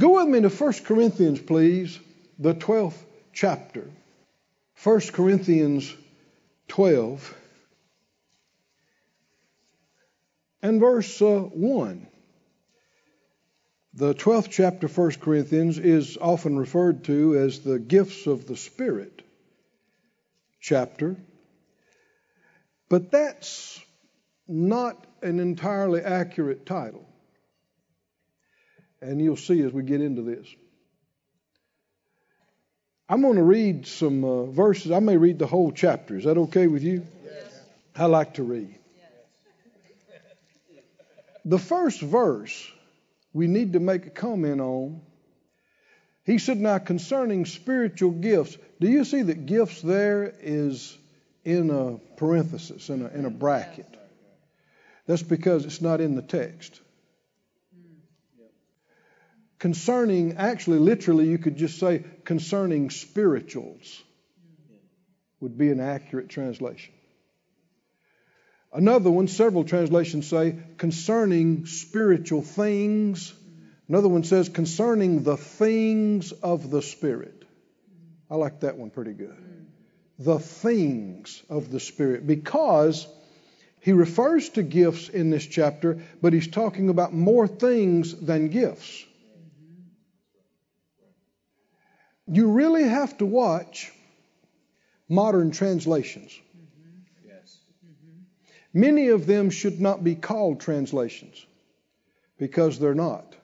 Go with me to 1 Corinthians, please, the 12th chapter. 1 Corinthians 12 and verse uh, 1. The 12th chapter, 1 Corinthians, is often referred to as the gifts of the Spirit chapter. But that's not an entirely accurate title. And you'll see as we get into this. I'm going to read some uh, verses. I may read the whole chapter. Is that okay with you? Yes. I like to read. Yes. The first verse we need to make a comment on. He said, Now concerning spiritual gifts, do you see that gifts there is in a parenthesis, in a, in a bracket? That's because it's not in the text. Concerning, actually, literally, you could just say concerning spirituals would be an accurate translation. Another one, several translations say concerning spiritual things. Another one says concerning the things of the Spirit. I like that one pretty good. The things of the Spirit. Because he refers to gifts in this chapter, but he's talking about more things than gifts. You really have to watch modern translations. Yes. Many of them should not be called translations because they're not.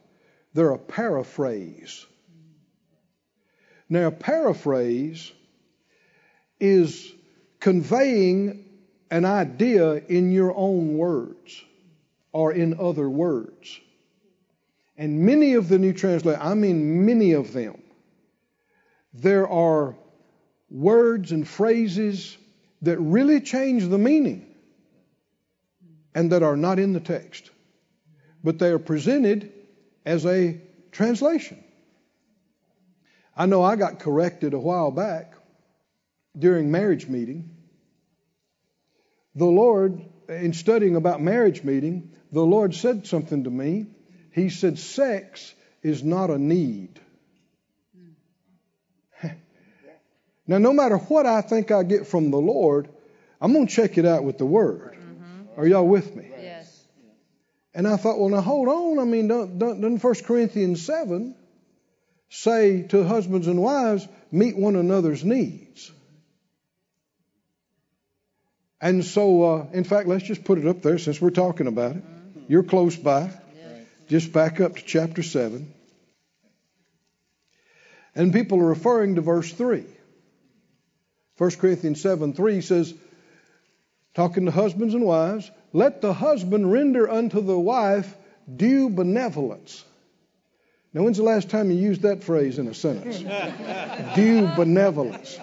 They're a paraphrase. Now, a paraphrase is conveying an idea in your own words or in other words. And many of the new translations, I mean many of them, there are words and phrases that really change the meaning and that are not in the text, but they are presented as a translation. I know I got corrected a while back during marriage meeting. The Lord, in studying about marriage meeting, the Lord said something to me. He said, Sex is not a need. Now, no matter what I think I get from the Lord, I'm going to check it out with the Word. Mm-hmm. Are y'all with me? Yes. And I thought, well, now hold on. I mean, doesn't, doesn't 1 Corinthians 7 say to husbands and wives, meet one another's needs? And so, uh, in fact, let's just put it up there since we're talking about it. Mm-hmm. You're close by. Just back up to chapter 7. And people are referring to verse 3. 1 Corinthians 7 3 says, talking to husbands and wives, let the husband render unto the wife due benevolence. Now, when's the last time you used that phrase in a sentence? due benevolence.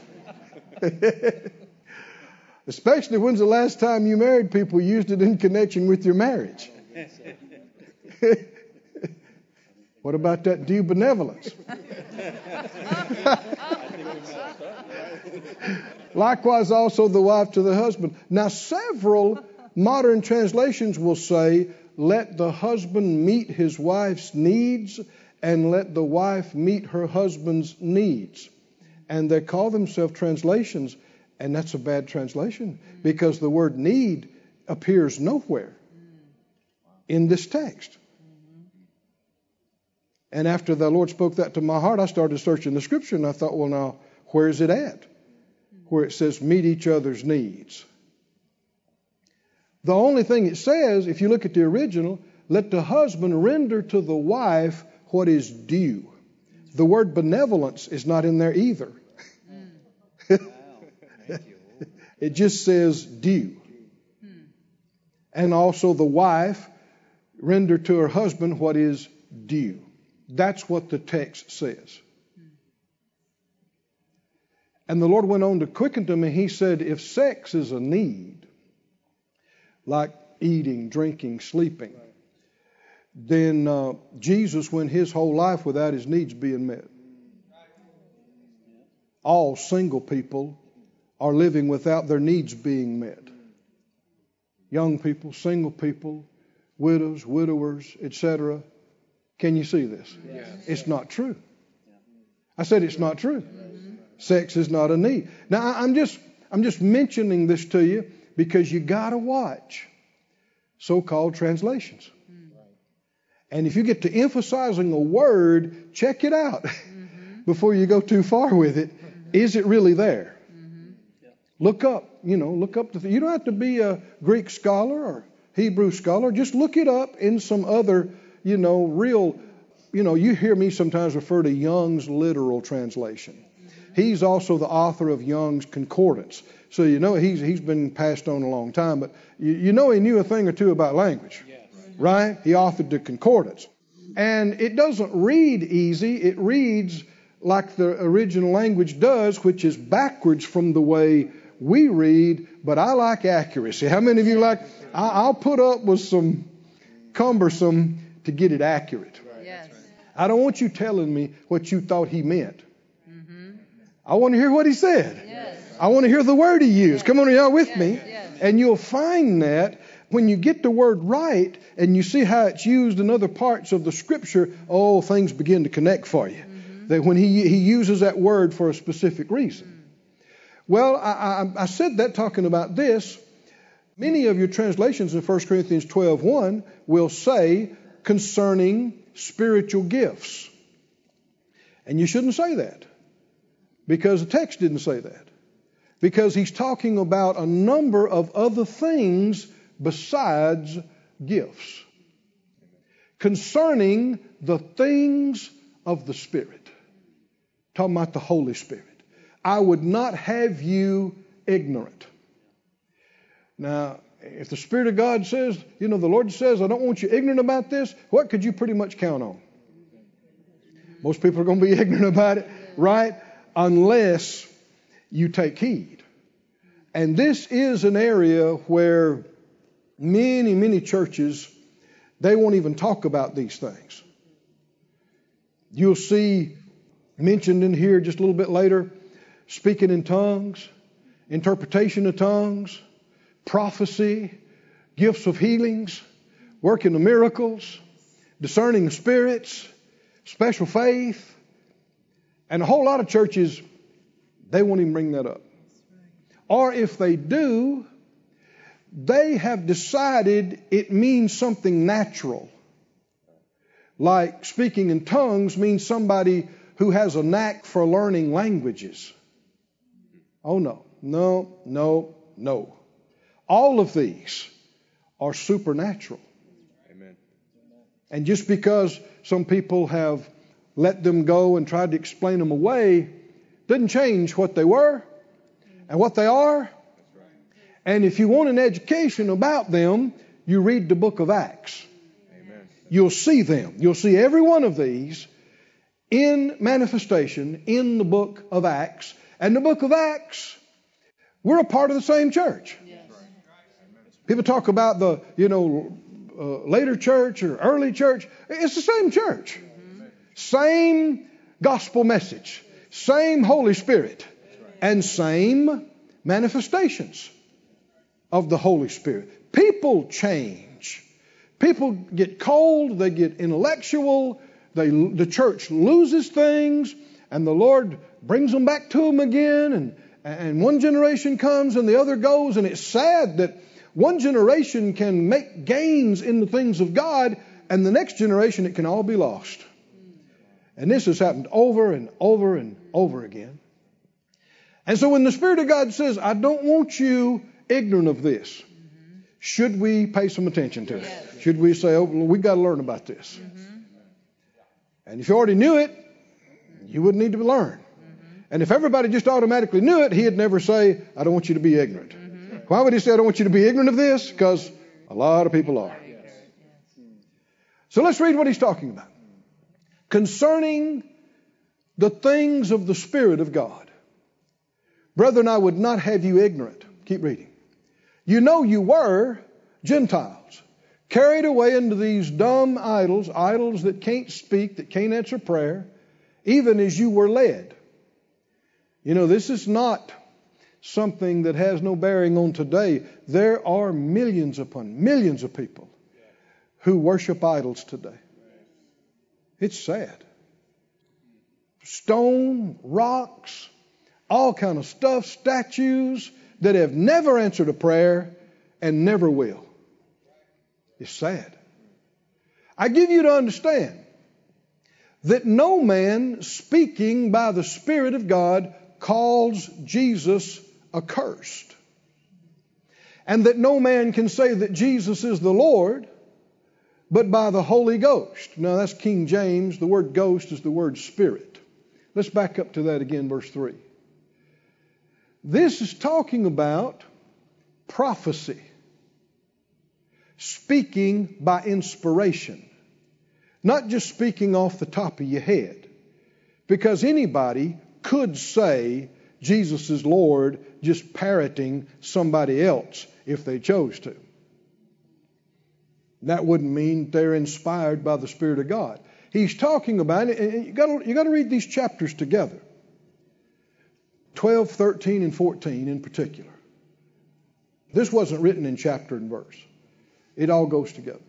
Especially when's the last time you married people used it in connection with your marriage? what about that due benevolence? Likewise, also the wife to the husband. Now, several modern translations will say, let the husband meet his wife's needs and let the wife meet her husband's needs. And they call themselves translations, and that's a bad translation because the word need appears nowhere in this text. And after the Lord spoke that to my heart, I started searching the scripture and I thought, well, now, where is it at? Where it says meet each other's needs. The only thing it says, if you look at the original, let the husband render to the wife what is due. The word benevolence is not in there either. it just says due. And also the wife render to her husband what is due. That's what the text says. And the Lord went on to quicken to me. He said, if sex is a need, like eating, drinking, sleeping, then uh, Jesus went his whole life without his needs being met. All single people are living without their needs being met. Young people, single people, widows, widowers, etc Can you see this? Yes. It's not true. I said it's not true. Sex is not a need. Now I'm just I'm just mentioning this to you because you got to watch so-called translations. And if you get to emphasizing a word, check it out mm-hmm. before you go too far with it. Mm-hmm. Is it really there? Mm-hmm. Look up, you know, look up the. You don't have to be a Greek scholar or Hebrew scholar. Just look it up in some other, you know, real. You know, you hear me sometimes refer to Young's literal translation. He's also the author of Young's Concordance. So you know he's he's been passed on a long time, but you, you know he knew a thing or two about language, yes. right? He authored the Concordance, and it doesn't read easy. It reads like the original language does, which is backwards from the way we read. But I like accuracy. How many of you like? I, will put up with some cumbersome to get it accurate. Yes. I don't want you telling me what you thought he meant. Mm-hmm. I want to hear what he said. Yes. I want to hear the word he used. Come on, y'all with yes, me? Yes. And you'll find that when you get the word right and you see how it's used in other parts of the scripture, oh, things begin to connect for you. Mm-hmm. That when he, he uses that word for a specific reason. Mm-hmm. Well, I, I, I, said that talking about this. Many of your translations in 1 Corinthians 12:1 will say concerning spiritual gifts. And you shouldn't say that because the text didn't say that because he's talking about a number of other things besides gifts. Concerning the things of the Spirit. Talking about the Holy Spirit. I would not have you ignorant. Now, if the Spirit of God says, you know, the Lord says, I don't want you ignorant about this, what could you pretty much count on? Most people are going to be ignorant about it, right? Unless you take heed. And this is an area where many, many churches, they won't even talk about these things. You'll see mentioned in here just a little bit later speaking in tongues, interpretation of tongues, prophecy, gifts of healings, working of miracles, discerning of spirits, special faith. And a whole lot of churches they won't even bring that up. Or if they do, they have decided it means something natural. Like speaking in tongues means somebody who has a knack for learning languages. Oh, no, no, no, no. All of these are supernatural. Amen. And just because some people have let them go and tried to explain them away, didn't change what they were and what they are. And if you want an education about them, you read the book of Acts. Amen. You'll see them. You'll see every one of these in manifestation in the book of Acts. And the book of Acts, we're a part of the same church. People talk about the, you know, uh, later church or early church. It's the same church. Mm-hmm. Same gospel message. Same Holy Spirit and same manifestations of the Holy Spirit. People change. People get cold, they get intellectual, they, the church loses things, and the Lord brings them back to them again, and, and one generation comes and the other goes, and it's sad that one generation can make gains in the things of God, and the next generation it can all be lost. And this has happened over and over and over again. And so when the Spirit of God says, I don't want you ignorant of this, mm-hmm. should we pay some attention to it? Yes. Should we say, oh, well, we've got to learn about this? Mm-hmm. And if you already knew it, you wouldn't need to learn. Mm-hmm. And if everybody just automatically knew it, he'd never say, I don't want you to be ignorant. Why would he say, I don't want you to be ignorant of this? Because a lot of people are. So let's read what he's talking about concerning the things of the Spirit of God. Brethren, I would not have you ignorant. Keep reading. You know you were Gentiles, carried away into these dumb idols, idols that can't speak, that can't answer prayer, even as you were led. You know, this is not something that has no bearing on today. There are millions upon millions of people who worship idols today. It's sad. Stone, rocks, all kind of stuff, statues that have never answered a prayer and never will. It's sad. I give you to understand that no man speaking by the Spirit of God calls Jesus accursed. And that no man can say that Jesus is the Lord but by the Holy Ghost. Now that's King James. The word ghost is the word spirit. Let's back up to that again, verse 3. This is talking about prophecy, speaking by inspiration, not just speaking off the top of your head. Because anybody could say Jesus is Lord just parroting somebody else if they chose to. That wouldn't mean they're inspired by the Spirit of God. He's talking about it, you got to read these chapters together 12, 13, and 14 in particular. This wasn't written in chapter and verse, it all goes together.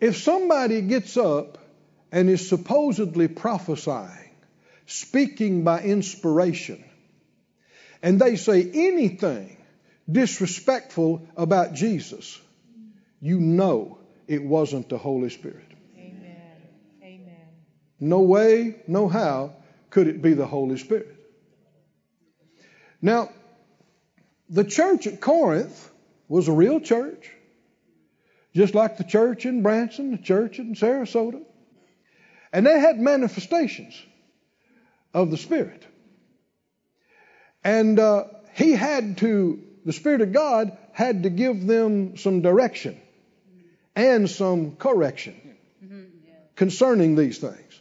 If somebody gets up and is supposedly prophesying, speaking by inspiration, and they say anything disrespectful about Jesus, you know it wasn't the Holy Spirit. Amen. Amen. No way, no how could it be the Holy Spirit. Now, the church at Corinth was a real church, just like the church in Branson, the church in Sarasota. And they had manifestations of the Spirit. And uh, he had to, the Spirit of God had to give them some direction and some correction concerning these things.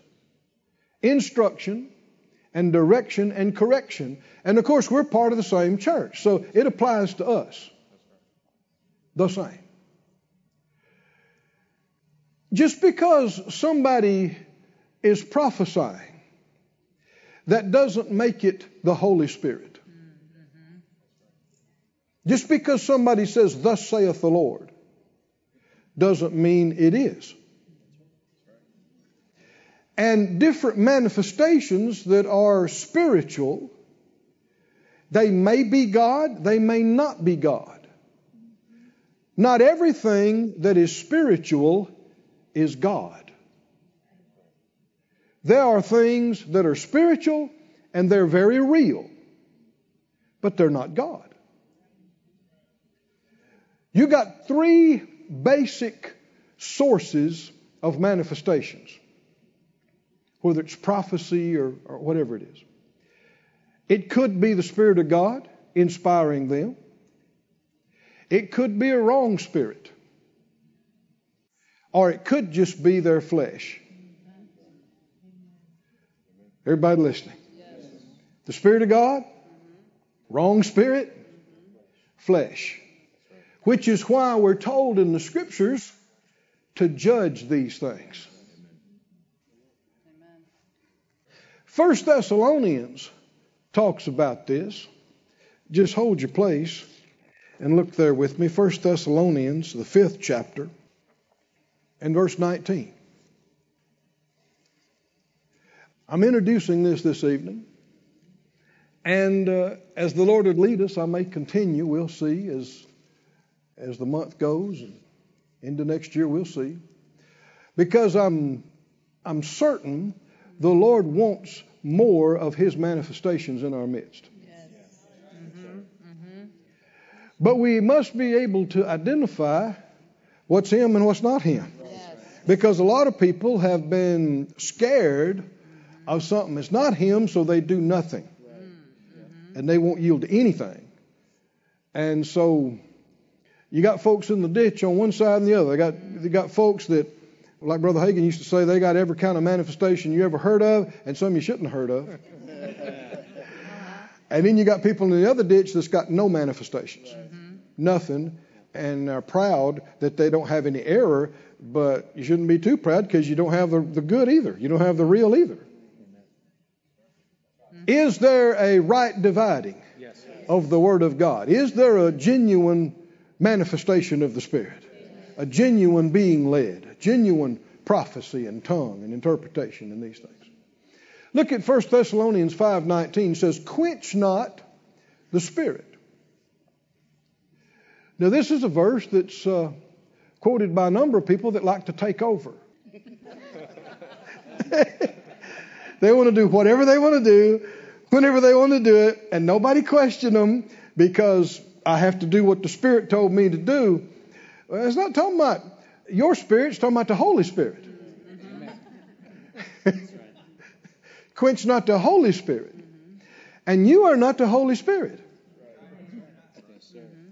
Instruction and direction and correction. And of course, we're part of the same church, so it applies to us. The same. Just because somebody is prophesying, that doesn't make it the Holy Spirit. Just because somebody says, Thus saith the Lord, doesn't mean it is. And different manifestations that are spiritual, they may be God, they may not be God. Not everything that is spiritual is God. There are things that are spiritual and they're very real, but they're not God. You got three basic sources of manifestations, whether it's prophecy or, or whatever it is. It could be the Spirit of God inspiring them. It could be a wrong spirit. Or it could just be their flesh. Everybody listening? The Spirit of God, wrong spirit, flesh which is why we're told in the scriptures to judge these things. First Thessalonians talks about this. Just hold your place and look there with me. First Thessalonians, the fifth chapter, and verse 19. I'm introducing this this evening. And uh, as the Lord would lead us, I may continue. We'll see as as the month goes and into next year, we'll see. Because I'm, I'm certain the Lord wants more of His manifestations in our midst. Mm-hmm. Mm-hmm. But we must be able to identify what's Him and what's not Him. Because a lot of people have been scared of something It's not Him, so they do nothing. Mm-hmm. And they won't yield to anything. And so you got folks in the ditch on one side and the other. They got they got folks that, like Brother Hagin used to say, they got every kind of manifestation you ever heard of, and some you shouldn't have heard of. and then you got people in the other ditch that's got no manifestations, Mm-hmm. nothing, and are proud that they don't have any error. But you shouldn't be too proud because you don't have the, the good either. You don't have the real either. Is there a right dividing Yes. of the Word of God? Is there a genuine manifestation of the Spirit? A genuine being led, a genuine prophecy and tongue and interpretation and these things. Look at 1 Thessalonians 5:19 says quench not the spirit. Now this is a verse that's uh, quoted by a number of people that like to take over. they want to do whatever they want to do, whenever they want to do it, and nobody question them because I have to do what the Spirit told me to do. Well, it's not talking about your spirit, it's talking about the Holy Spirit. Quench not the Holy Spirit. And you are not the Holy Spirit.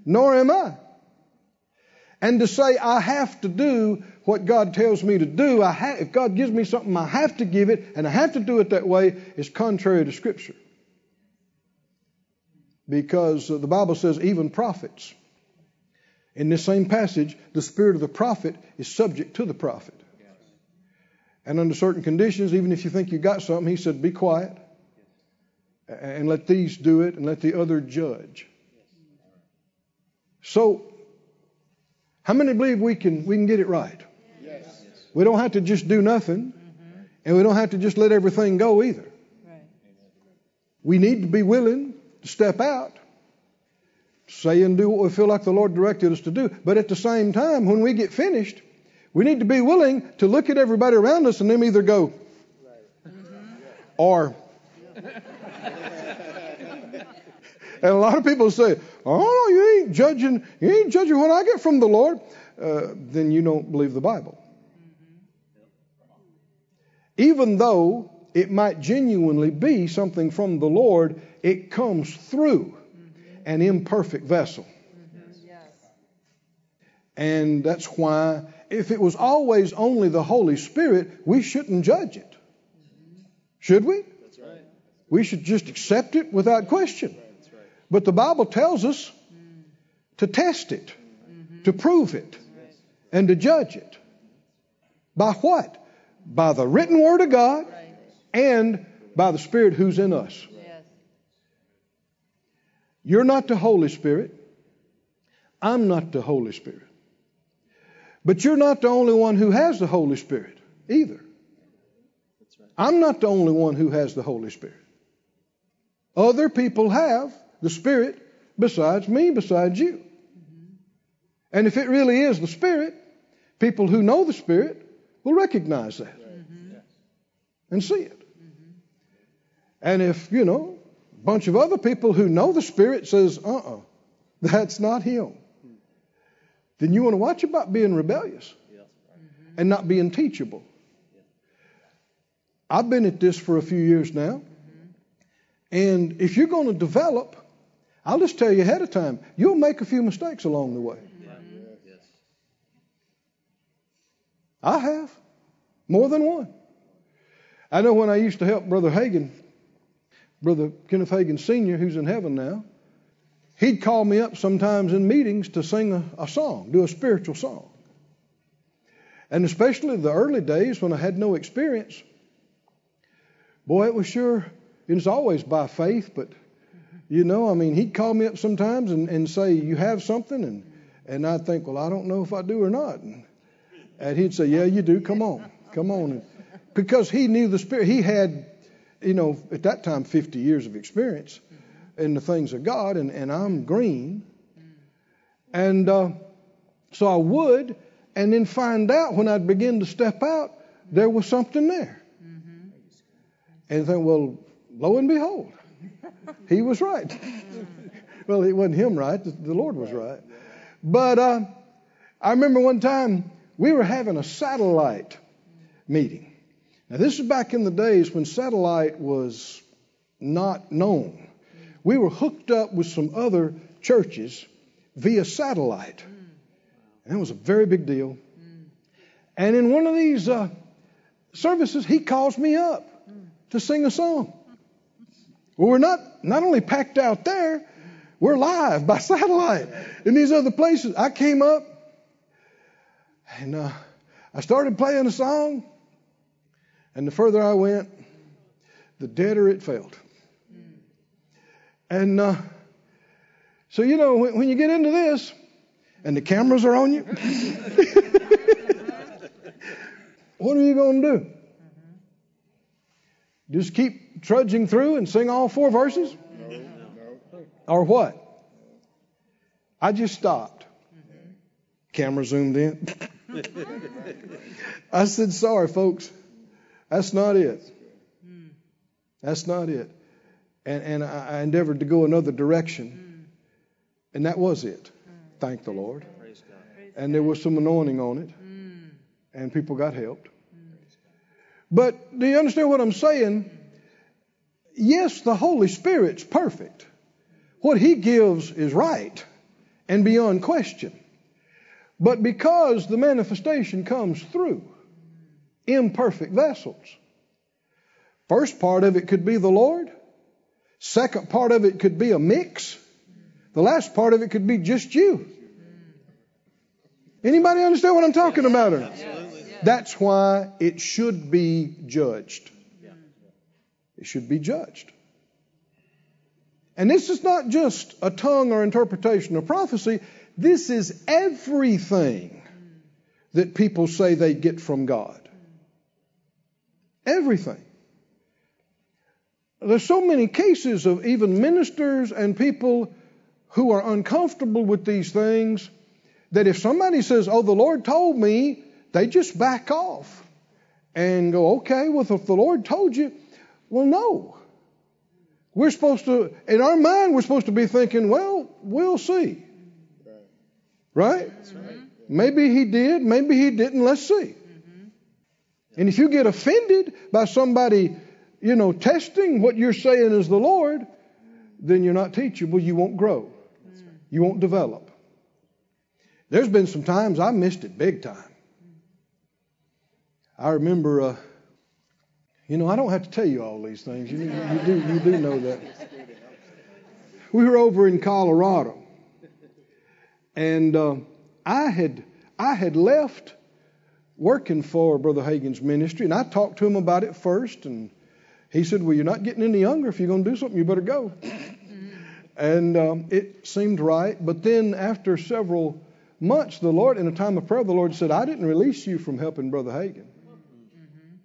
Nor am I. And to say I have to do what God tells me to do, I ha- if God gives me something, I have to give it, and I have to do it that way, is contrary to Scripture. Because the Bible says even prophets. In this same passage, the spirit of the prophet is subject to the prophet. And under certain conditions, even if you think you got something, he said, be quiet and let these do it and let the other judge. So, how many believe we can we can get it right? Yes. We don't have to just do nothing, mm-hmm. and we don't have to just let everything go either. Right. We need to be willing to step out, say and do what we feel like the Lord directed us to do. But at the same time, when we get finished, we need to be willing to look at everybody around us and them either go or. and a lot of people say, "Oh you ain't judging. You ain't judging what I get from the Lord." Uh, then you don't believe the Bible. Even though it might genuinely be something from the Lord, it comes through an imperfect vessel. And that's why if it was always only the Holy Spirit, we shouldn't judge it. Should we? Right. We should just accept it without question. That's right. But the Bible tells us to test it, to prove it, and to judge it. By what? By the written Word of God and by the Spirit who's in us. You're not the Holy Spirit. I'm not the Holy Spirit. But you're not the only one who has the Holy Spirit either. I'm not the only one who has the Holy Spirit. Other people have the Spirit besides me, besides you. And if it really is the Spirit, people who know the Spirit will recognize that and see it. And if, you know, bunch of other people who know the Spirit says, uh uh-uh, uh, that's not Him then you want to watch about being rebellious and not being teachable. I've been at this for a few years now. And if you're going to develop, I'll just tell you ahead of time, you'll make a few mistakes along the way. I have. More than one. I know when I used to help Brother Hagin, Brother Kenneth Hagin Sr., who's in heaven now, he'd call me up sometimes in meetings to sing a, a, song, do a spiritual song. And especially the early days when I had no experience, boy, it was sure, it's always by faith, but you know, I mean, he'd call me up sometimes and, and say, You have something? And, and I'd think, Well, I don't know if I do or not. And, and he'd say, Yeah, you do. Come on. Come on. And because he knew the Spirit. He had, you know, at that time, 50 years of experience in the things of God, and, and I'm green. And uh, so I would, and then find out when I'd begin to step out, there was something there. Mm-hmm. And think, well, lo and behold, he was right. well, it wasn't him right, the Lord was right. But uh, I remember one time we were having a satellite meeting. Now, this is back in the days when satellite was not known we were hooked up with some other churches via satellite. And it was a very big deal. And in one of these uh, services, he calls me up to sing a song. Well, we're not, not only packed out there, we're live by satellite in these other places. I came up and uh, I started playing a song, and the further I went, the deader it felt. And uh, so, you know, when, when, you get into this and the cameras are on you, what are you going to do? Just keep trudging through and sing all four verses? No, no. Or what? I just stopped. Camera zoomed in. I said, sorry, folks. That's not it. That's not it. And, and I endeavored to go another direction. And that was it. Thank the Lord. And there was some anointing on it. And people got helped. But do you understand what I'm saying? Yes, the Holy Spirit's perfect. What He gives is right and beyond question. But because the manifestation comes through imperfect vessels, first part of it could be the Lord, second part of it could be a mix, the last part of it could be just you. Anybody understand what I'm talking about? Or? That's why it should be judged. It should be judged. And this is not just a tongue or interpretation of prophecy. This is everything that people say they get from God. Everything. There's so many cases of even ministers and people who are uncomfortable with these things that if somebody says, Oh, the Lord told me, they just back off and go, Okay, well, if the Lord told you, well, no. We're supposed to, in our mind, we're supposed to be thinking, Well, we'll see. Right? right. Maybe he did, maybe he didn't. Let's see. And if you get offended by somebody, you know, testing what you're saying is the Lord, then you're not teachable. You won't grow. You won't develop. There's been some times I missed it big time. I remember, uh, you know, I don't have to tell you all these things. You, you, do, you do know that. We were over in Colorado and uh, I had I had left working for Brother Hagin's ministry, and I talked to him about it first, and he said, "Well, you're not getting any younger. If you're going to do something, you better go." and um, it seemed right, but then after several months, the Lord, in a time of prayer, the Lord said, "I didn't release you from helping Brother Hagin." Mm-hmm.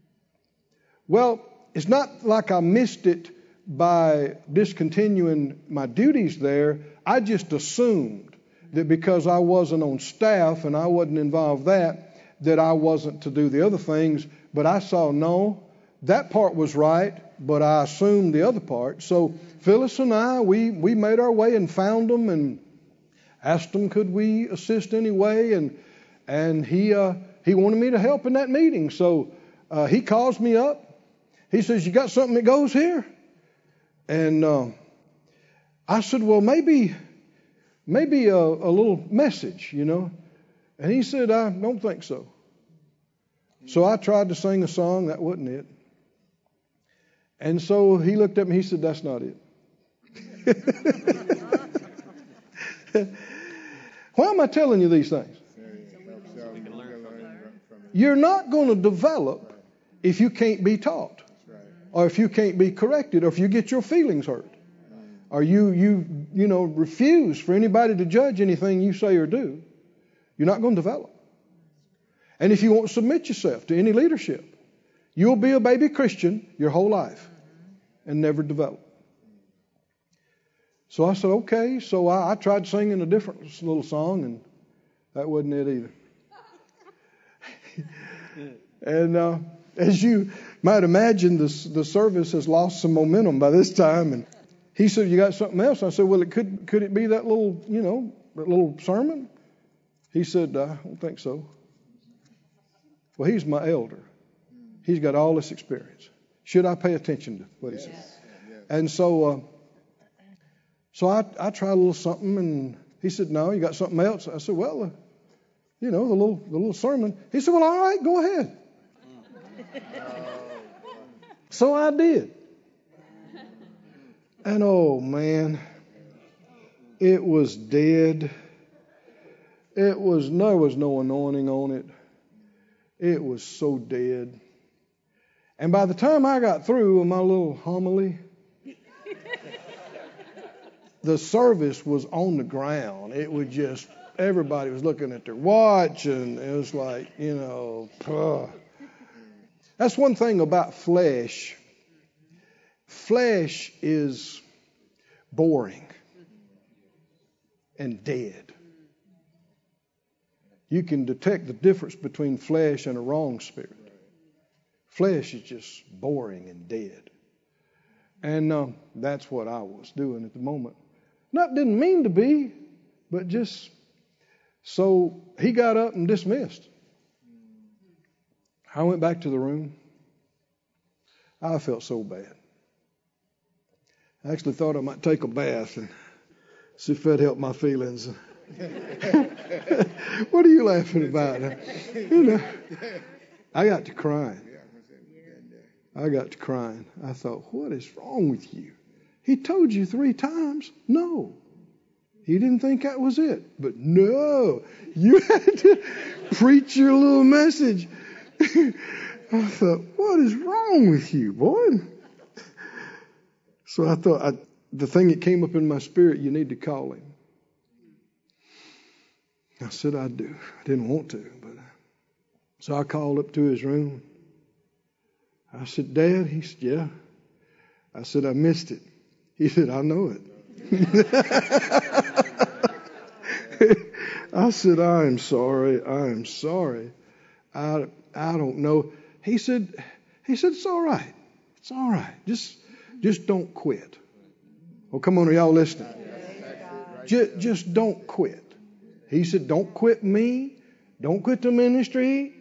Well, it's not like I missed it by discontinuing my duties there. I just assumed that because I wasn't on staff and I wasn't involved that, that I wasn't to do the other things. But I saw no, that part was right, but I assumed the other part. So Phyllis and I, we we made our way and found them and asked them could we assist any way, and and he uh, he wanted me to help in that meeting. So uh, he calls me up. He says, "You got something that goes here?" And uh, I said, "Well, maybe." maybe a, a little message, you know. And he said, I don't think so. So I tried to sing a song, that wasn't it. And so he looked at me, he said, That's not it. Why am I telling you these things? You're not going to develop if you can't be taught, or if you can't be corrected, or if you get your feelings hurt or you, you, you know, refuse for anybody to judge anything you say or do, you're not going to develop. And if you won't submit yourself to any leadership, you'll be a baby Christian your whole life and never develop. So I said, okay. So I, I tried singing a different little song, and that wasn't it either. and uh, as you might imagine, the, the service has lost some momentum by this time, and he said, "You got something else?" I said, "Well, it could could it be that little you know that little sermon?" He said, "I don't think so." Well, he's my elder. He's got all this experience. Should I pay attention to what he yes. says? Yes. And so, uh, so I I tried a little something, and he said, "No, you got something else." I said, "Well, uh, you know, the little the little sermon." He said, "Well, all right, go ahead." so I did. And oh man, it was dead. It was there was no anointing on it. It was so dead. And by the time I got through with my little homily, the service was on the ground. It was just everybody was looking at their watch, and it was like you know. That's one thing about flesh. Flesh is boring and dead. You can detect the difference between flesh and a wrong spirit. Flesh is just boring and dead. And uh, that's what I was doing at the moment. Not didn't mean to be, but just so he got up and dismissed. I went back to the room. I felt so bad. I actually thought I might take a bath and see if that helped my feelings. what are you laughing about? You know, I got to crying. I got to crying. I thought, what is wrong with you? He told you three times. No. He didn't think that was it. But no, you had to preach your little message. I thought, what is wrong with you, boy? So I thought, I, the thing that came up in my spirit, you need to call him. I said I do. I didn't want to, but so I called up to his room. I said, Dad? He said, Yeah. I said, I missed it. He said, I know it. I said, I am sorry. I am sorry. I, I don't know. He said, he said, it's all right. It's all right. Just, just don't quit. Oh, come on, are y'all listening? Just, just don't quit. He said, don't quit me. Don't quit the ministry.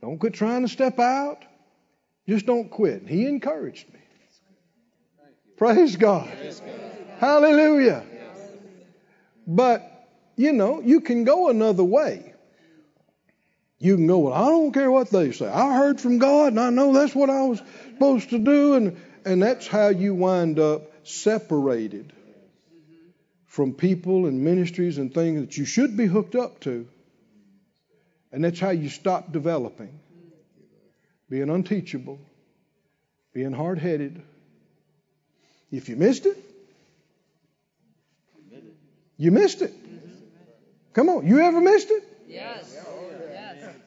Don't quit trying to step out. Just don't quit. He encouraged me. Praise God. Hallelujah. But, you know, you can go another way. You can go, well, I don't care what they say. I heard from God and I know that's what I was supposed to do. And, and that's how you wind up separated from people and ministries and things that you should be hooked up to. And that's how you stop developing being unteachable, being hard headed. If you missed it, you missed it. Come on, you ever missed it? Yes.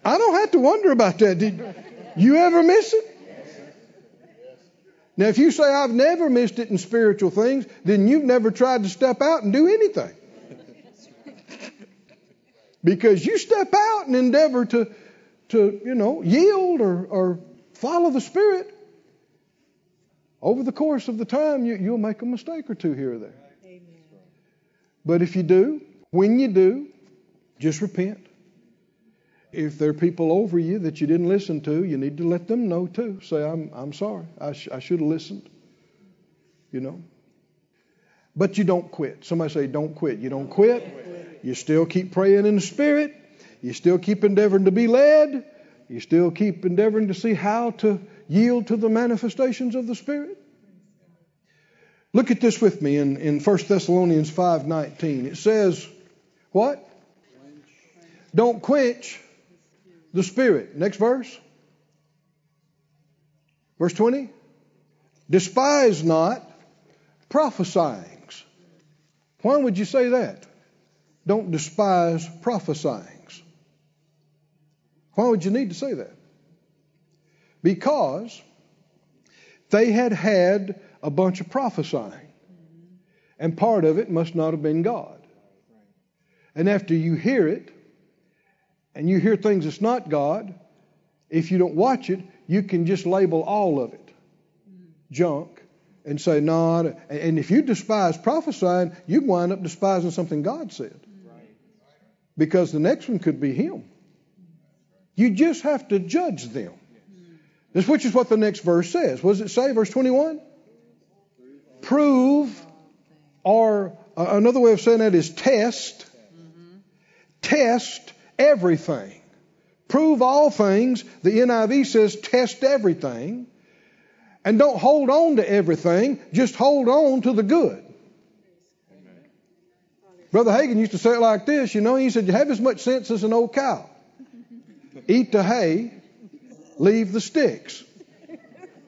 I don't have to wonder about that. Did you ever miss it? Now, if you say I've never missed it in spiritual things, then you've never tried to step out and do anything. Because you step out and endeavor to, to you know, yield or, or follow the Spirit, over the course of the time, you, you'll make a mistake or two here or there. Amen. But if you do, when you do, just repent. If there are people over you that you didn't listen to, you need to let them know too. Say, I'm, I'm sorry. I, sh- I should have listened. You know. But you don't quit. Somebody say, don't quit. You don't quit. You still keep praying in the Spirit. You still keep endeavoring to be led. You still keep endeavoring to see how to yield to the manifestations of the Spirit. Look at this with me in, in 1 Thessalonians 5.19. It says, what? Don't quench the Spirit. Next verse. Verse 20. Despise not prophesying. Why would you say that? Don't despise prophesying. Why would you need to say that? Because they had had a bunch of prophesying, and part of it must not have been God. And after you hear it, and you hear things that's not God, if you don't watch it, you can just label all of it junk and say, no. And if you despise prophesying, you wind up despising something God said. Because the next one could be Him. You just have to judge them. This, which is what the next verse says. What does it say? Verse 21? Prove, or uh, another way of saying that is test. Test everything. Prove all things. The NIV says test everything. And don't hold on to everything, just hold on to the good. Brother Hagin used to say it like this, you know, he said, You have as much sense as an old cow. Eat the hay, leave the sticks.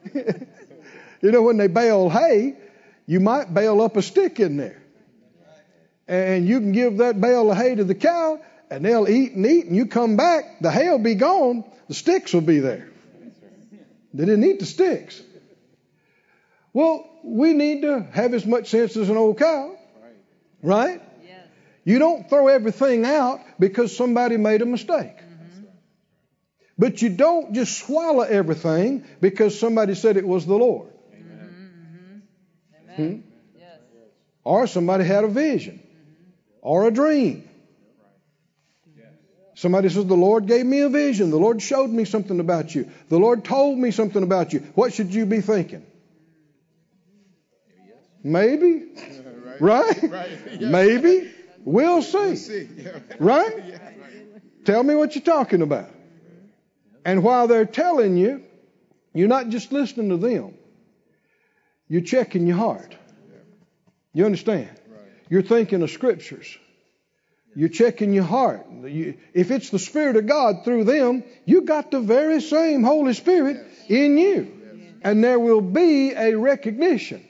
you know, when they bale hay, you might bale up a stick in there. And you can give that bale of hay to the cow, and they'll eat and eat, and you come back, the hay will be gone, the sticks will be there. They didn't eat the sticks. Well, we need to have as much sense as an old cow. Right? Yes. You don't throw everything out because somebody made a mistake. Mm-hmm. But you don't just swallow everything because somebody said it was the Lord. Mm-hmm. Mm-hmm. Hmm? Amen. Yes. Or somebody had a vision or a dream. Somebody says, The Lord gave me a vision. The Lord showed me something about you. The Lord told me something about you. What should you be thinking? Maybe. Right? Maybe. We'll see. Right? Tell me what you're talking about. And while they're telling you, you're not just listening to them, you're checking your heart. You understand? You're thinking of scriptures. You're checking your heart. You- if it's the Spirit of God through them, you got the very same Holy Spirit in you. And there will be a recognition.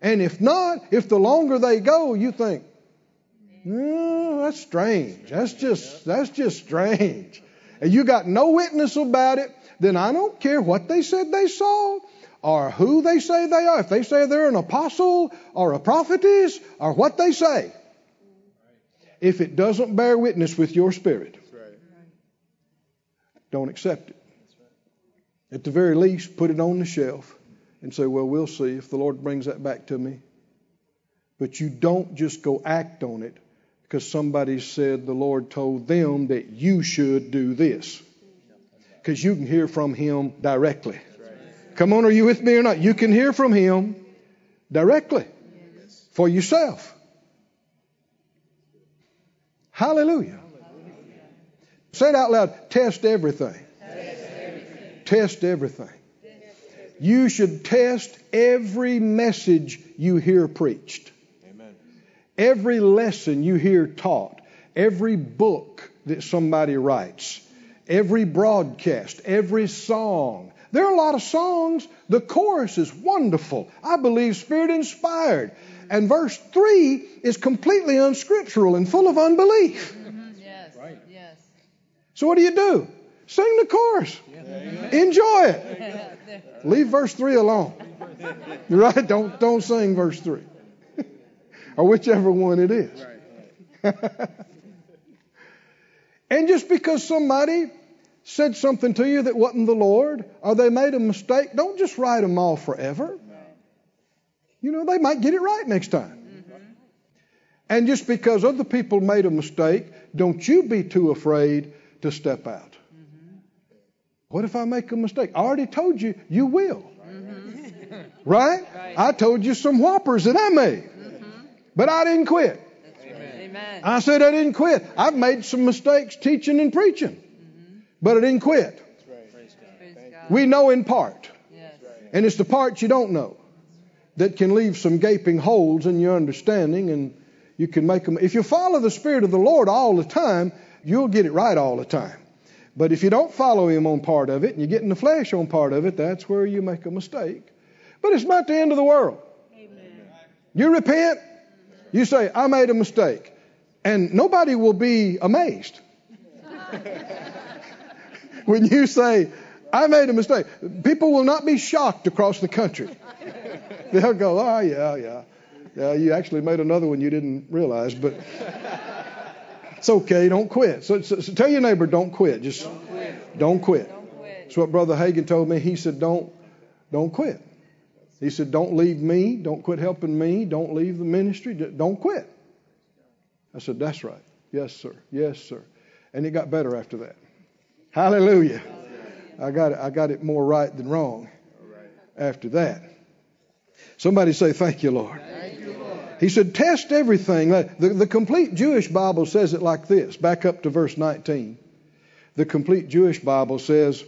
And if not, if the longer they go, you think, "Mm, that's strange. That's just that's just strange. And you got no witness about it, then I don't care what they said they saw or who they say they are. If they say they're an apostle or a prophetess or what they say. If it doesn't bear witness with your spirit, don't accept it. At the very least, put it on the shelf and say, Well, we'll see if the Lord brings that back to me. But you don't just go act on it because somebody said the Lord told them that you should do this. Because you can hear from Him directly. Come on, are you with me or not? You can hear from Him directly for yourself. Hallelujah. Say it out loud. Test everything. Test everything. You should test every message you hear preached, Amen. every lesson you hear taught, every book that somebody writes, every broadcast, every song. There are a lot of songs. The chorus is wonderful. I believe spirit inspired. And verse 3 is completely unscriptural and full of unbelief. Mhm. Yes. Yes. So what do you do? Sing the chorus. Enjoy it. There. Leave verse 3 alone. Right? Don't don't sing verse 3. or whichever one it is. and just because somebody said something to you that wasn't the Lord or they made a mistake, don't just write them off forever. You know, they might get it right next time. And just because other people made a mistake, don't you be too afraid to step out. What if I make a mistake? I already told you, you will. Right? I told you some whoppers that I made. But I didn't quit. Amen. I said I didn't quit. I've made some mistakes teaching and preaching. But I didn't quit. We know in part. Yes. And it's the part you don't know that can leave some gaping holes in your understanding and you can make them. If you follow the Spirit of the Lord all the time, you'll get it right all the time. But if you don't follow Him on part of it and you get in the flesh on part of it, that's where you make a mistake. But it's not the end of the world. You repent, you say, I made a mistake. And nobody will be amazed when you say, I made a mistake. People will not be shocked across the country. They'll go, oh, yeah, yeah. Yeah, you actually made another one you didn't realize, but it's okay. Don't quit. So, so, so tell your neighbor, don't quit. Just don't quit. Don't quit. That's what Brother Hagin told me. He said, don't, don't quit. He said, don't leave me. Don't quit helping me. Don't leave the ministry. Don't quit. I said, that's right. Yes, sir. Yes, sir. And it got better after that. Hallelujah. I got it, I got it more right than wrong after that. Somebody say, thank you, Lord. He said, test everything. The, the complete Jewish Bible says it like this. Back up to verse 19. The complete Jewish Bible says,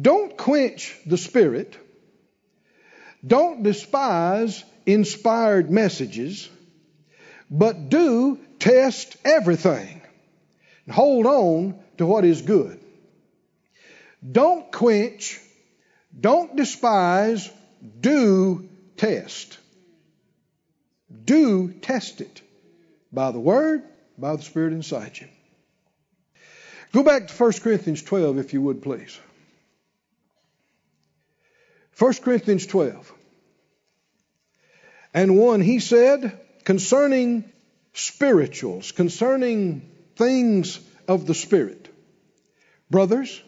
don't quench the spirit. Don't despise inspired messages, but do test everything. And hold on to what is good. Don't quench, don't despise, do test. Do test it by the Word, by the Spirit inside you. Go back to 1 Corinthians 12, if you would, please. 1 Corinthians 12 and 1, he said, concerning spirituals, concerning things of the Spirit. Brothers,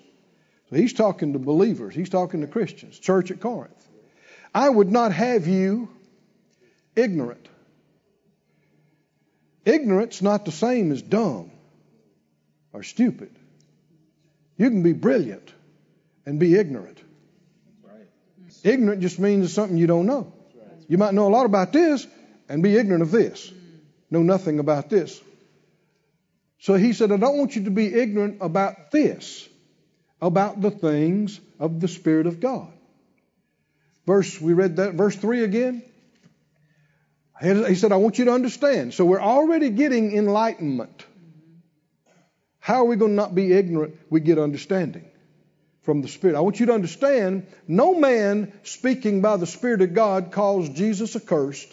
he's talking to believers, he's talking to Christians, church at Corinth. I would not have you ignorant. Ignorance not the same as dumb or stupid. You can be brilliant and be ignorant. Ignorant just means something you don't know. You might know a lot about this and be ignorant of this. Know nothing about this. So he said, I don't want you to be ignorant about this, about the things of the Spirit of God. Verse, we read that, verse 3 again. He said, I want you to understand. So we're already getting enlightenment. How are we going to not be ignorant? We get understanding from the Spirit. I want you to understand no man speaking by the Spirit of God calls Jesus accursed.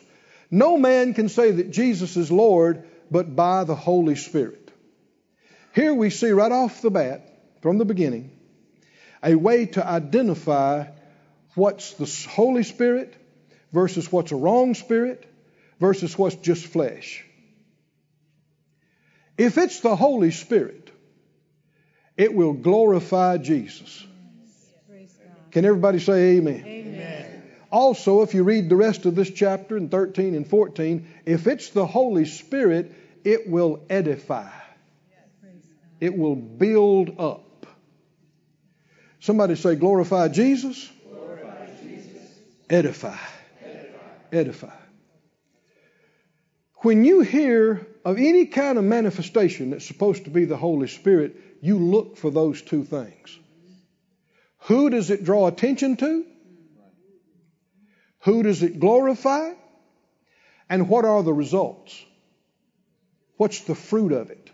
No man can say that Jesus is Lord but by the Holy Spirit. Here we see right off the bat, from the beginning, a way to identify what's the Holy Spirit versus what's a wrong spirit versus what's just flesh. If it's the Holy Spirit, it will glorify Jesus. Can everybody say amen? amen? Also, if you read the rest of this chapter in 13 and 14, if it's the Holy Spirit, it will edify. It will build up. Somebody say, glorify Jesus. Glorify Jesus. Edify. Edify. Edify. When you hear of any kind of manifestation that's supposed to be the Holy Spirit, you look for those two things. Who does it draw attention to? Who does it glorify? And what are the results? What's the fruit of it?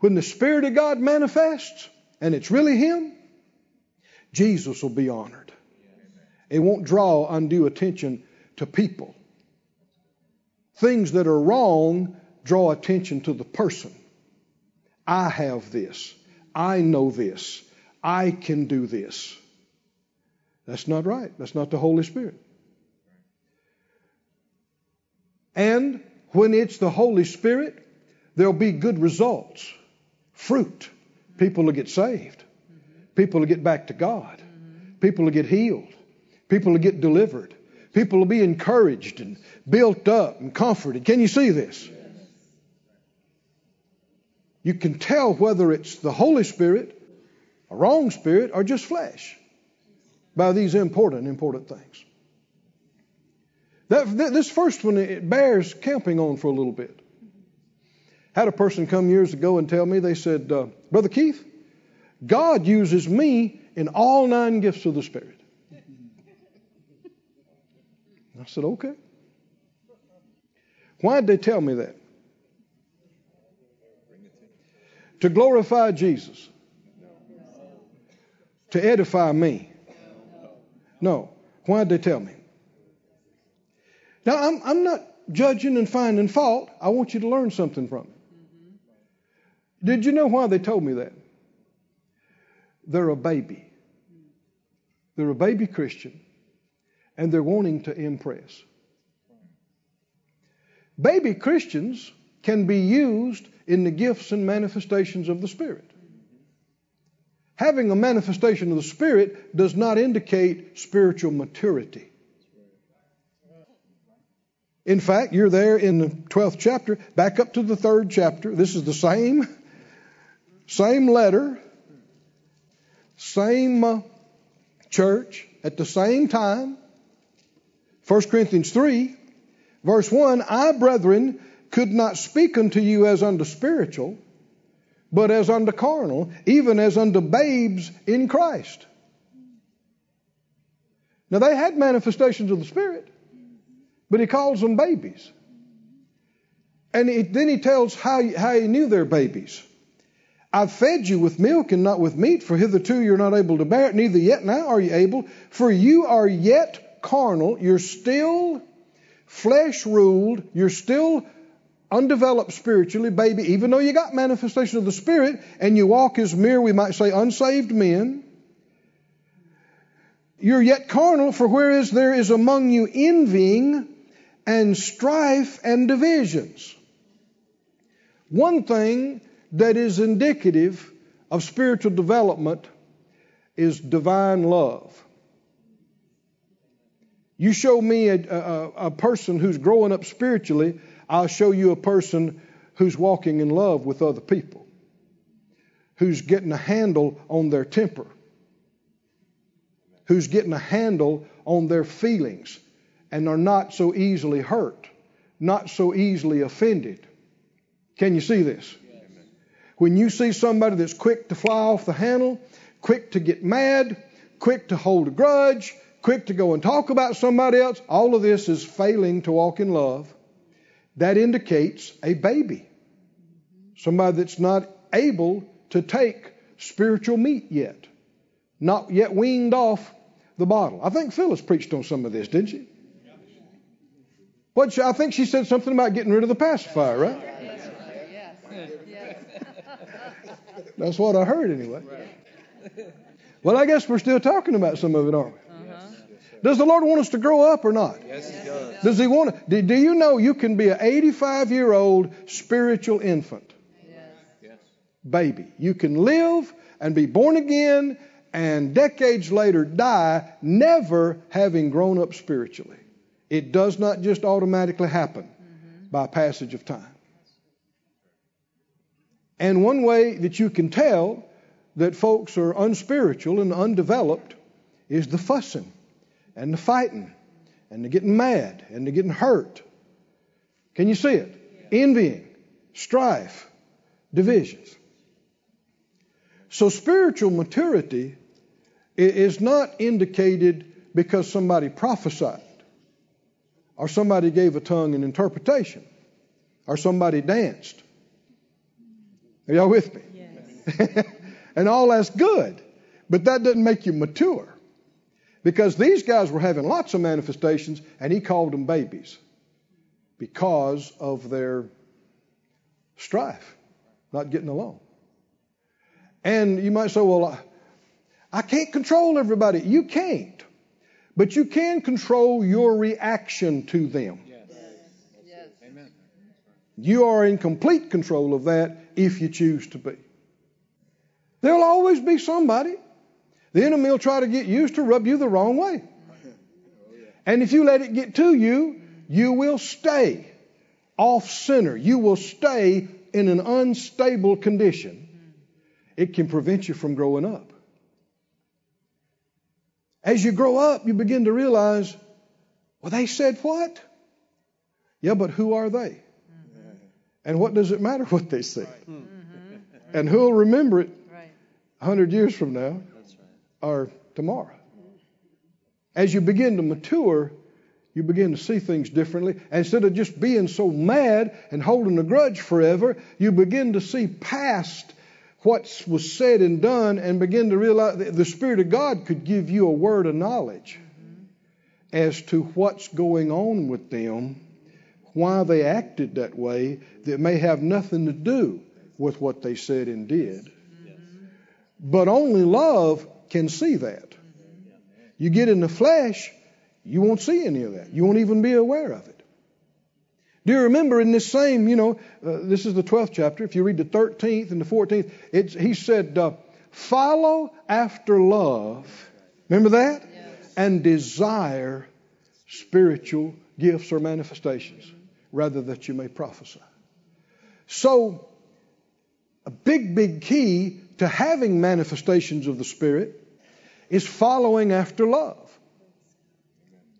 When the Spirit of God manifests, and it's really Him, Jesus will be honored. It won't draw undue attention to people. Things that are wrong draw attention to the person. I have this. I know this. I can do this. That's not right. That's not the Holy Spirit. And when it's the Holy Spirit, there'll be good results, fruit. People will get saved. People will get back to God. People will get healed. People will get delivered. People will be encouraged and built up and comforted. Can you see this? You can tell whether it's the Holy Spirit, a wrong spirit, or just flesh by these important, important things. That, this first one, it bears camping on for a little bit. Had a person come years ago and tell me, they said, uh, Brother Keith, God uses me in all nine gifts of the Spirit. I said, okay. Why did they tell me that? To glorify Jesus. To edify me. No. Why did they tell me? Now, I'm, I'm not judging and finding fault. I want you to learn something from it. Did you know why they told me that? They're a baby. They're a baby Christian, and they're wanting to impress. Baby Christians can be used in the gifts and manifestations of the Spirit. Having a manifestation of the Spirit does not indicate spiritual maturity. In fact, you're there in the 12th chapter, back up to the 3rd chapter. This is the same same letter, same uh, church at the same time. 1 Corinthians 3 Verse 1 I, brethren, could not speak unto you as unto spiritual, but as unto carnal, even as unto babes in Christ. Now they had manifestations of the Spirit, but he calls them babies. And he, then he tells how, how he knew they're babies. I've fed you with milk and not with meat, for hitherto you're not able to bear it, neither yet now are you able, for you are yet carnal, you're still flesh ruled, you're still undeveloped spiritually, baby, even though you got manifestation of the Spirit and you walk as mere, we might say, unsaved men. You're yet carnal, for whereas there is among you envying and strife and divisions. One thing that is indicative of spiritual development is divine love. You show me a, a, a, person who's growing up spiritually, I'll show you a person who's walking in love with other people, who's getting a handle on their temper, who's getting a handle on their feelings, and are not so easily hurt, not so easily offended. Can you see this? When you see somebody that's quick to fly off the handle, quick to get mad, quick to hold a grudge, quick to go and talk about somebody else, all of this is failing to walk in love. That indicates a baby. Somebody that's not able to take spiritual meat yet, not yet weaned off the bottle. I think Phyllis preached on some of this, didn't she? What I think she said something about getting rid of the pacifier, right? That's what I heard anyway. Well, I guess we're still talking about some of it, aren't we? Uh-huh. Does the Lord want us to grow up or not? Yes, He does. Does He want to? Do you know you can be an 85 year old spiritual infant? Yes. Baby. You can live and be born again and decades later die never having grown up spiritually. It does not just automatically happen mm-hmm. by passage of time. And one way that you can tell that folks are unspiritual and undeveloped is the fussing and the fighting and the getting mad and the getting hurt. Can you see it? Envying, strife, divisions. So spiritual maturity is not indicated because somebody prophesied or somebody gave a tongue in interpretation or somebody danced are y'all with me? Yes. and all that's good. But that doesn't make you mature. Because these guys were having lots of manifestations, and he called them babies because of their strife, not getting along. And you might say, well, I, I can't control everybody. You can't. But you can control your reaction to them. You are in complete control of that if you choose to be. There'll always be somebody. The enemy will try to get used to rub you the wrong way. And if you let it get to you, you will stay off center. You will stay in an unstable condition. It can prevent you from growing up. As you grow up, you begin to realize, well, they said what? Yeah, but who are they? And what does it matter what they say? Mm-hmm. And who'll remember it a hundred years from now or tomorrow? As you begin to mature, you begin to see things differently. instead of just being so mad and holding a grudge forever, you begin to see past what was said and done and begin to realize that the Spirit of God could give you a word of knowledge mm-hmm. as to what's going on with them why they acted that way that may have nothing to do with what they said and did. But only love can see that. You get in the flesh, you won't see any of that. You won't even be aware of it. Do you remember in this same, you know, uh, this is the 12th chapter. If you read the 13th and the 14th, it's, he said, uh, follow after love. Remember that? Yes. And desire spiritual gifts or manifestations rather that you may prophesy. So, a big, big key to having manifestations of the Spirit is following after love.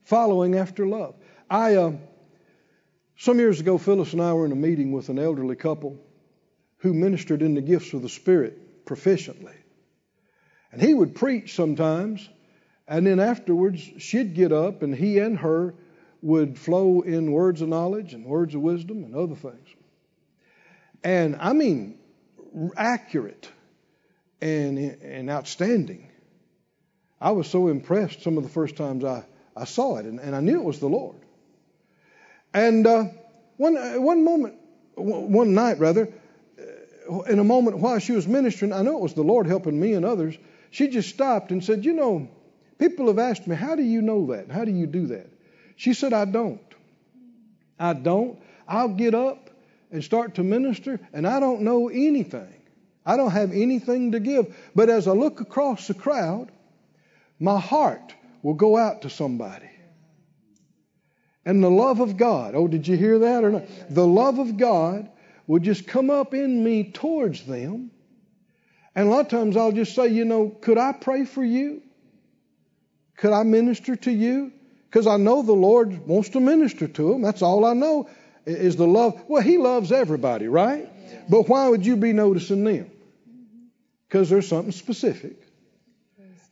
Following after love. I, uh, some years ago, Phyllis and I were in a meeting with an elderly couple who ministered in the gifts of the Spirit proficiently. And he would preach sometimes, and then afterwards, she'd get up, and he and her would flow in words of knowledge and words of wisdom and other things. And I mean, accurate and, and outstanding. I was so impressed some of the first times I, I saw it, and, and I knew it was the Lord. And uh, one, uh, one moment, one night rather, uh, in a moment while she was ministering, I know it was the Lord helping me and others. She just stopped and said, You know, People have asked me, How do you know that? How do you do that? She said, I don't. I don't. I'll get up and start to minister, and I don't know anything. I don't have anything to give. But as I look across the crowd, my heart will go out to somebody. And the love of God, oh, did you hear that or not? The love of God will just come up in me towards them. And a lot of times I'll just say, you know, could I pray for you? Could I minister to you? Because I know the Lord wants to minister to them. That's all I know is the love. Well, He loves everybody, right? But why would you be noticing them? Because there's something specific.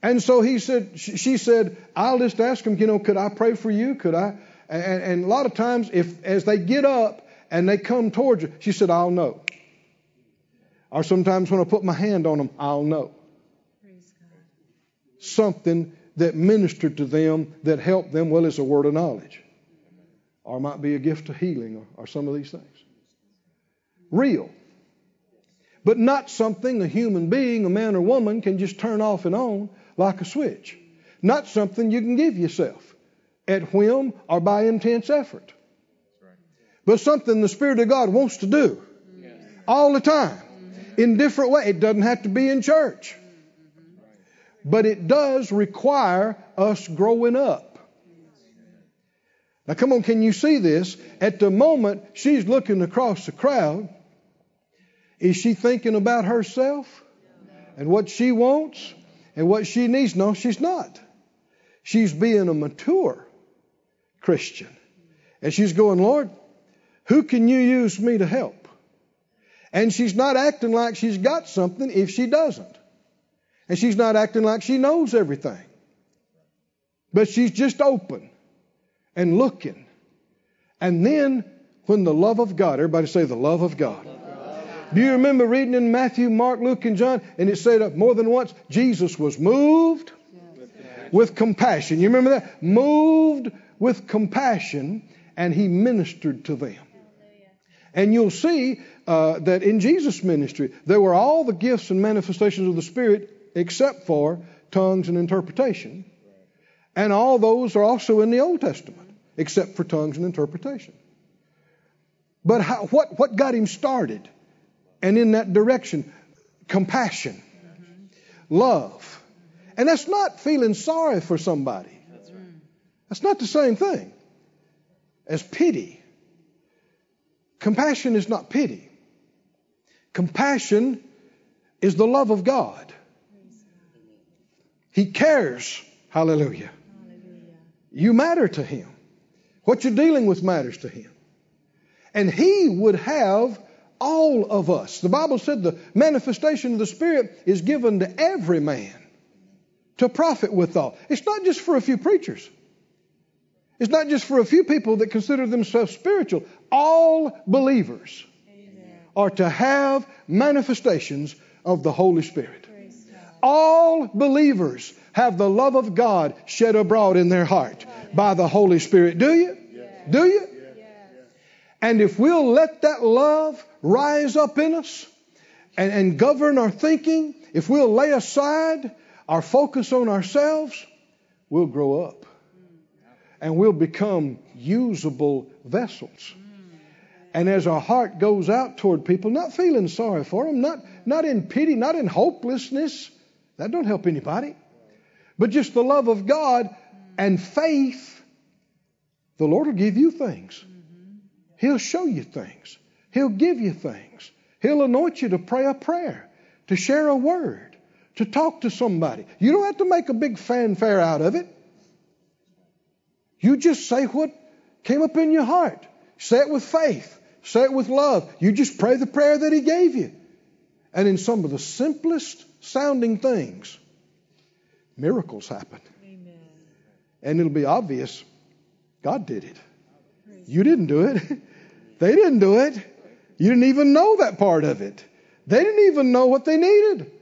And so he said, she said, I'll just ask him, you know, could I pray for you? Could I? And, and a lot of times, if as they get up and they come towards you, she said, I'll know. Or sometimes when I put my hand on them, I'll know. Something that ministered to them that helped them, well, it's a word of knowledge. Or might be a gift of healing or, or some of these things. Real. But not something a human being, a man or woman, can just turn off and on like a switch. Not something you can give yourself at whim or by intense effort. But something the Spirit of God wants to do all the time in different ways. It doesn't have to be in church. But it does require us growing up. Now, come on, can you see this? At the moment, she's looking across the crowd. Is she thinking about herself and what she wants and what she needs? No, she's not. She's being a mature Christian. And she's going, Lord, who can you use me to help? And she's not acting like she's got something if she doesn't. And she's not acting like she knows everything. But she's just open and looking. And then when the love of God, everybody say the love of God. Do you remember reading in Matthew, Mark, Luke, and John? And it said more than once, Jesus was moved with compassion. You remember that? Moved with compassion, and he ministered to them. And you'll see uh, that in Jesus' ministry, there were all the gifts and manifestations of the Spirit except for tongues and interpretation. And all those are also in the Old Testament, except for tongues and interpretation. But how, what, what got him started? And in that direction, compassion, love. And that's not feeling sorry for somebody. That's not the same thing as pity. Compassion is not pity. Compassion is the love of God. He cares. Hallelujah. You matter to Him. What you're dealing with matters to Him. And He would have all of us. The Bible said the manifestation of the Spirit is given to every man to profit withal. It's not just for a few preachers. It's not just for a few people that consider themselves spiritual. All believers Amen. are to have manifestations of the Holy Spirit. All believers have the love of God shed abroad in their heart by the Holy Spirit. Do you? Yes. Do you? Yes. And if we'll let that love rise up in us and, and govern our thinking, if we'll lay aside our focus on ourselves, we'll grow up and we'll become usable vessels. And as our heart goes out toward people, not feeling sorry for them, not, not in pity, not in hopelessness, that don't help anybody, but just the love of God and faith, the Lord will give you things. He'll show you things. He'll give you things. He'll anoint you to pray a prayer, to share a word, to talk to somebody. You don't have to make a big fanfare out of it. You just say what came up in your heart. Say it with faith. Say it with love. You just pray the prayer that He gave you. And in some of the simplest sounding things, miracles happen. Amen. And it'll be obvious God did it. You didn't do it. they didn't do it. You didn't even know that part of it. They didn't even know what they needed.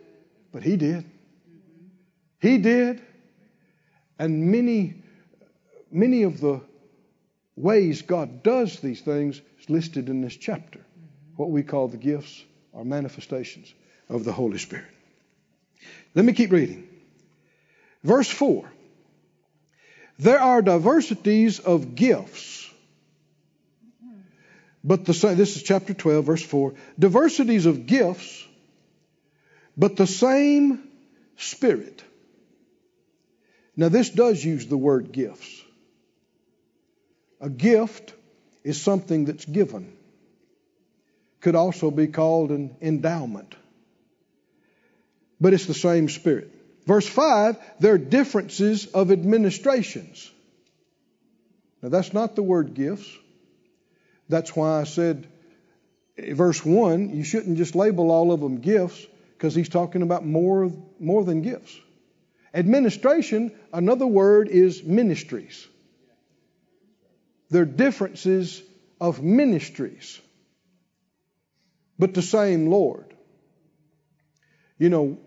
But He did. He did. And many many of the ways God does these things is listed in this chapter, what we call the gifts or manifestations of the Holy Spirit. Let me keep reading. Verse 4 There are diversities of gifts. But the same, this is chapter 12, verse 4. Diversities of gifts, but the same Spirit. Now, this does use the word gifts. A gift is something that's given, could also be called an endowment, but it's the same Spirit. Verse 5, there are differences of administrations. Now, that's not the word gifts. That's why I said, verse 1, you shouldn't just label all of them gifts because he's talking about more, more than gifts. Administration, another word is ministries. There are differences of ministries, but the same Lord. You know,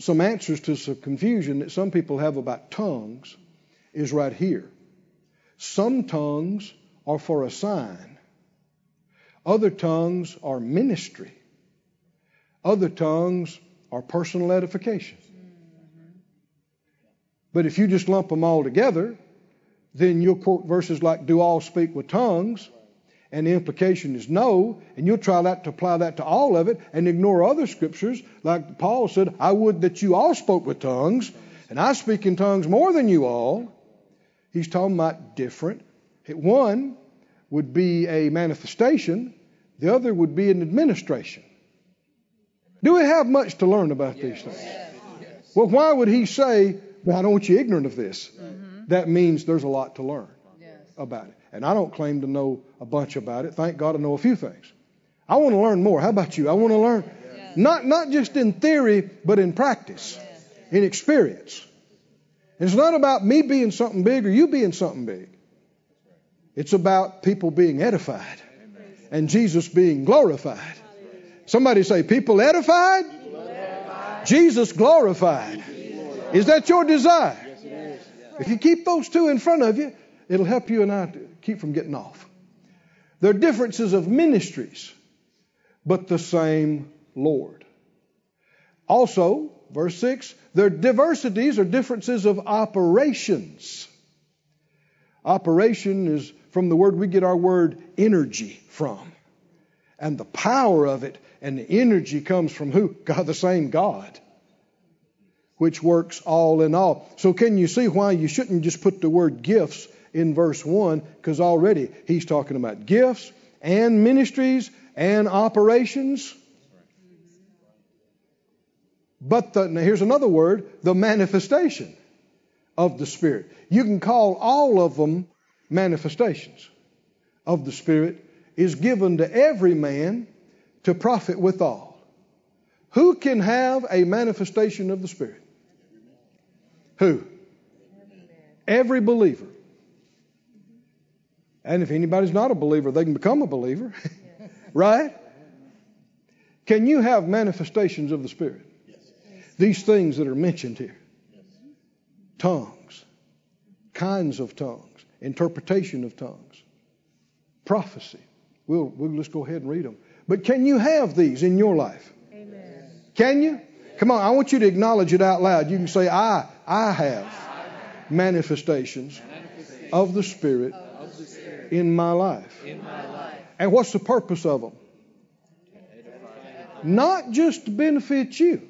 some answers to some confusion that some people have about tongues is right here. Some tongues are for a sign, other tongues are ministry, other tongues are personal edification. But if you just lump them all together, then you'll quote verses like, Do all speak with tongues? And the implication is no, and you'll try that to apply that to all of it and ignore other scriptures, like Paul said, I would that you all spoke with tongues, and I speak in tongues more than you all. He's talking about different. One would be a manifestation, the other would be an administration. Do we have much to learn about these things? Well, why would he say, well, I don't want you ignorant of this? Mm-hmm. That means there's a lot to learn yes. about it. And I don't claim to know a bunch about it. Thank God I know a few things. I want to learn more. How about you? I want to learn not not just in theory, but in practice, in experience. It's not about me being something big or you being something big. It's about people being edified and Jesus being glorified. Somebody say, people edified, Jesus glorified. Is that your desire? If you keep those two in front of you, it'll help you and I to keep from getting off. There are differences of ministries, but the same Lord. Also, verse 6, there are diversities or differences of operations. Operation is from the word we get our word energy from. And the power of it and the energy comes from who? God, the same God, which works all in all. So, can you see why you shouldn't just put the word gifts in verse 1 because already he's talking about gifts and ministries and operations. But the, now here's another word the manifestation of the Spirit. You can call all of them manifestations of the Spirit is given to every man to profit withal. Who can have a manifestation of the Spirit? Who? Every believer. And if anybody's not a believer, they can become a believer. right? Can you have manifestations of the Spirit? Yes. These things that are mentioned here yes. tongues, kinds of tongues, interpretation of tongues, prophecy. We'll, we'll just go ahead and read them. But can you have these in your life? Amen. Can you? Come on, I want you to acknowledge it out loud. You can say, I, I have manifestations of the Spirit in my life. In my life. And what's the purpose of them? Not just to benefit you,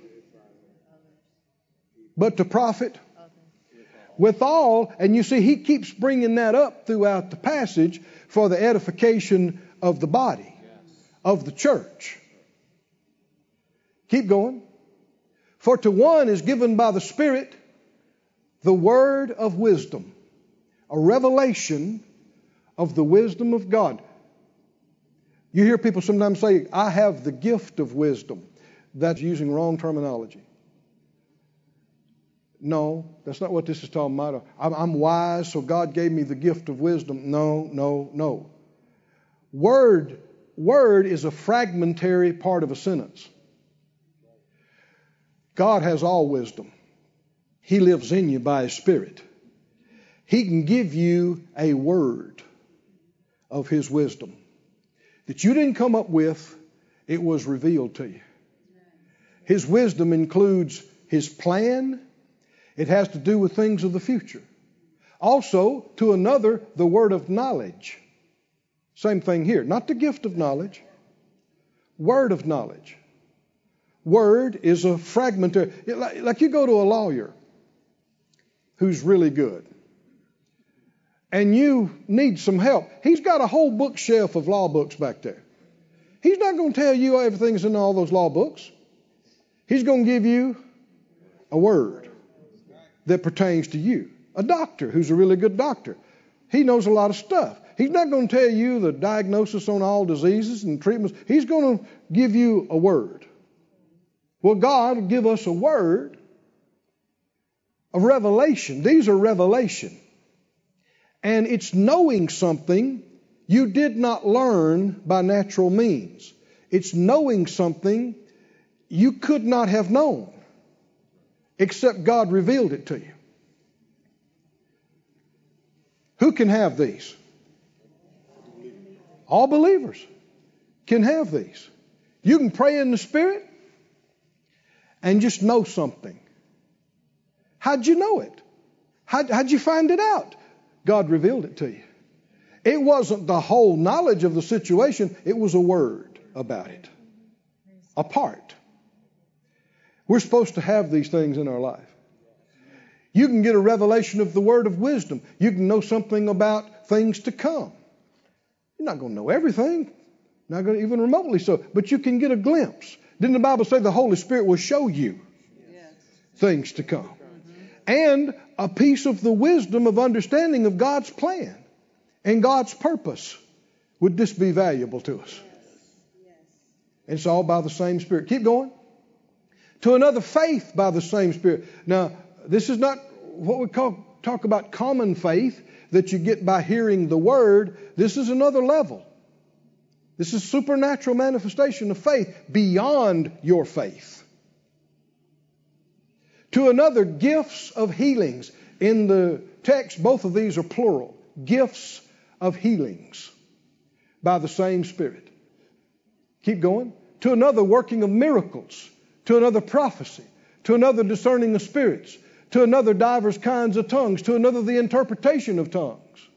but to profit with all. And you see, he keeps bringing that up throughout the passage for the edification of the body, of the church. Keep going. For to one is given by the Spirit the word of wisdom, a revelation of the wisdom of God. You hear people sometimes say, I have the gift of wisdom. That's using wrong terminology. No, that's not what this is talking about. I'm, wise, so God gave me the gift of wisdom. No, no, no. Word, word is a fragmentary part of a sentence. God has all wisdom. He lives in you by His Spirit. He can give you a word of His wisdom that you didn't come up with, it was revealed to you. His wisdom includes His plan, it has to do with things of the future. Also, to another, the word of knowledge. Same thing here. Not the gift of knowledge, word of knowledge. Word is a fragmentary, like you go to a lawyer who's really good and you need some help. He's got a whole bookshelf of law books back there. He's not going to tell you everything's in all those law books. He's going to give you a word that pertains to you. A doctor who's a really good doctor. He knows a lot of stuff. He's not going to tell you the diagnosis on all diseases and treatments. He's going to give you a word. Well, God will give us a word of revelation. These are revelation. And it's knowing something you did not learn by natural means. It's knowing something you could not have known except God revealed it to you. Who can have these? All believers can have these. You can pray in the Spirit and just know something. How'd you know it? How'd, how'd you find it out? God revealed it to you. It wasn't the whole knowledge of the situation, it was a word about it. A part. We're supposed to have these things in our life. You can get a revelation of the word of wisdom. You can know something about things to come. You're not going to know everything, not going to even remotely so, but you can get a glimpse. Didn't the Bible say the Holy Spirit will show you yes. things to come? And a piece of the wisdom of understanding of God's plan and God's purpose. Would this be valuable to us? And it's all by the same Spirit. Keep going. To another, faith by the same Spirit. Now, this is not what we call, talk about common faith that you get by hearing the word. This is another level. This is supernatural manifestation of faith beyond your faith. To another, gifts of healings. In the text, both of these are plural. Gifts of healings by the same Spirit. Keep going. To another, working of miracles. To another, prophecy. To another, discerning of spirits. To another, divers kinds of tongues. To another, the interpretation of tongues.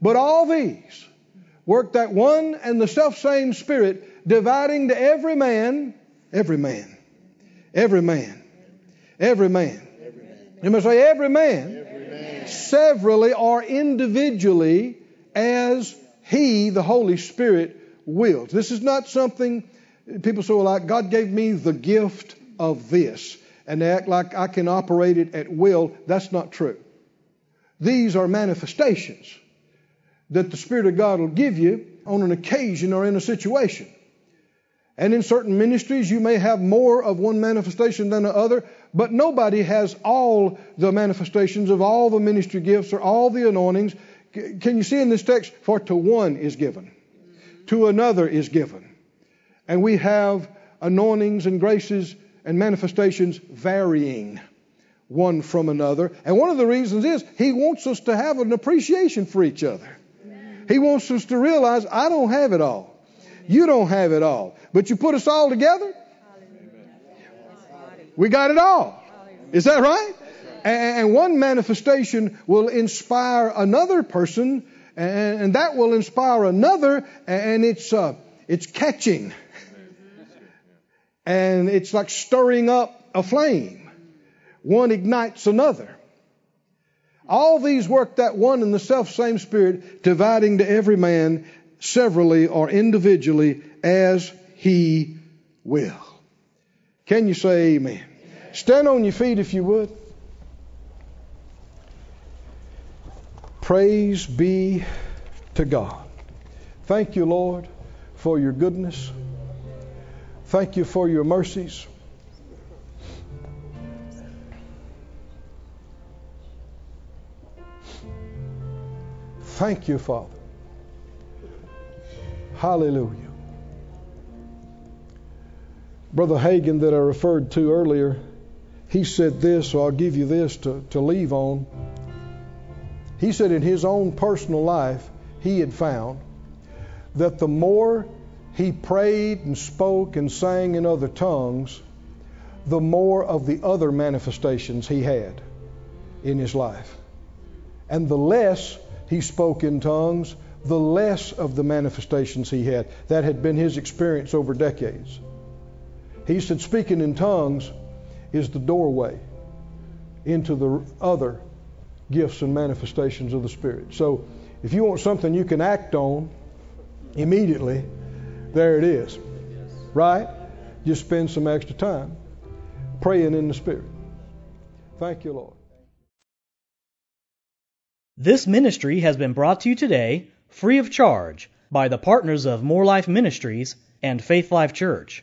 But all these work that one and the self same Spirit, dividing to every man, every man, every man, every man. You must say, every man, severally or individually as He, the Holy Spirit, wills. This is not something people say, well, God gave me the gift of this, and they act like I can operate it at will. That's not true. These are manifestations that the Spirit of God will give you on an occasion or in a situation. And in certain ministries, you may have more of one manifestation than the other, but nobody has all the manifestations of all the ministry gifts or all the anointings. Can you see in this text? For to one is given, to another is given. And we have anointings and graces and manifestations varying one from another. And one of the reasons is he wants us to have an appreciation for each other. He wants us to realize I don't have it all. You don't have it all. But you put us all together, we got it all. Is that right? And one manifestation will inspire another person, and that will inspire another, and it's uh, it's catching, and it's like stirring up a flame. One ignites another. All these work that one and the self same Spirit, dividing to every man severally or individually as he will. Can you say amen? Stand on your feet if you would. Praise be to God. Thank you, Lord, for your goodness. Thank you for your mercies. Thank you, Father. Hallelujah. Brother Hagin, that I referred to earlier, he said this, so I'll give you this to, to leave on. He said in his own personal life, he had found that the more he prayed and spoke and sang in other tongues, the more of the other manifestations he had in his life. And the less he spoke in tongues, the less of the manifestations he had. That had been his experience over decades. He said, speaking in tongues is the doorway into the other gifts and manifestations of the Spirit. So if you want something you can act on immediately, there it is. Right? Just spend some extra time praying in the Spirit. Thank you, Lord. This ministry has been brought to you today free of charge by the partners of Moore Life Ministries and Faith Life Church.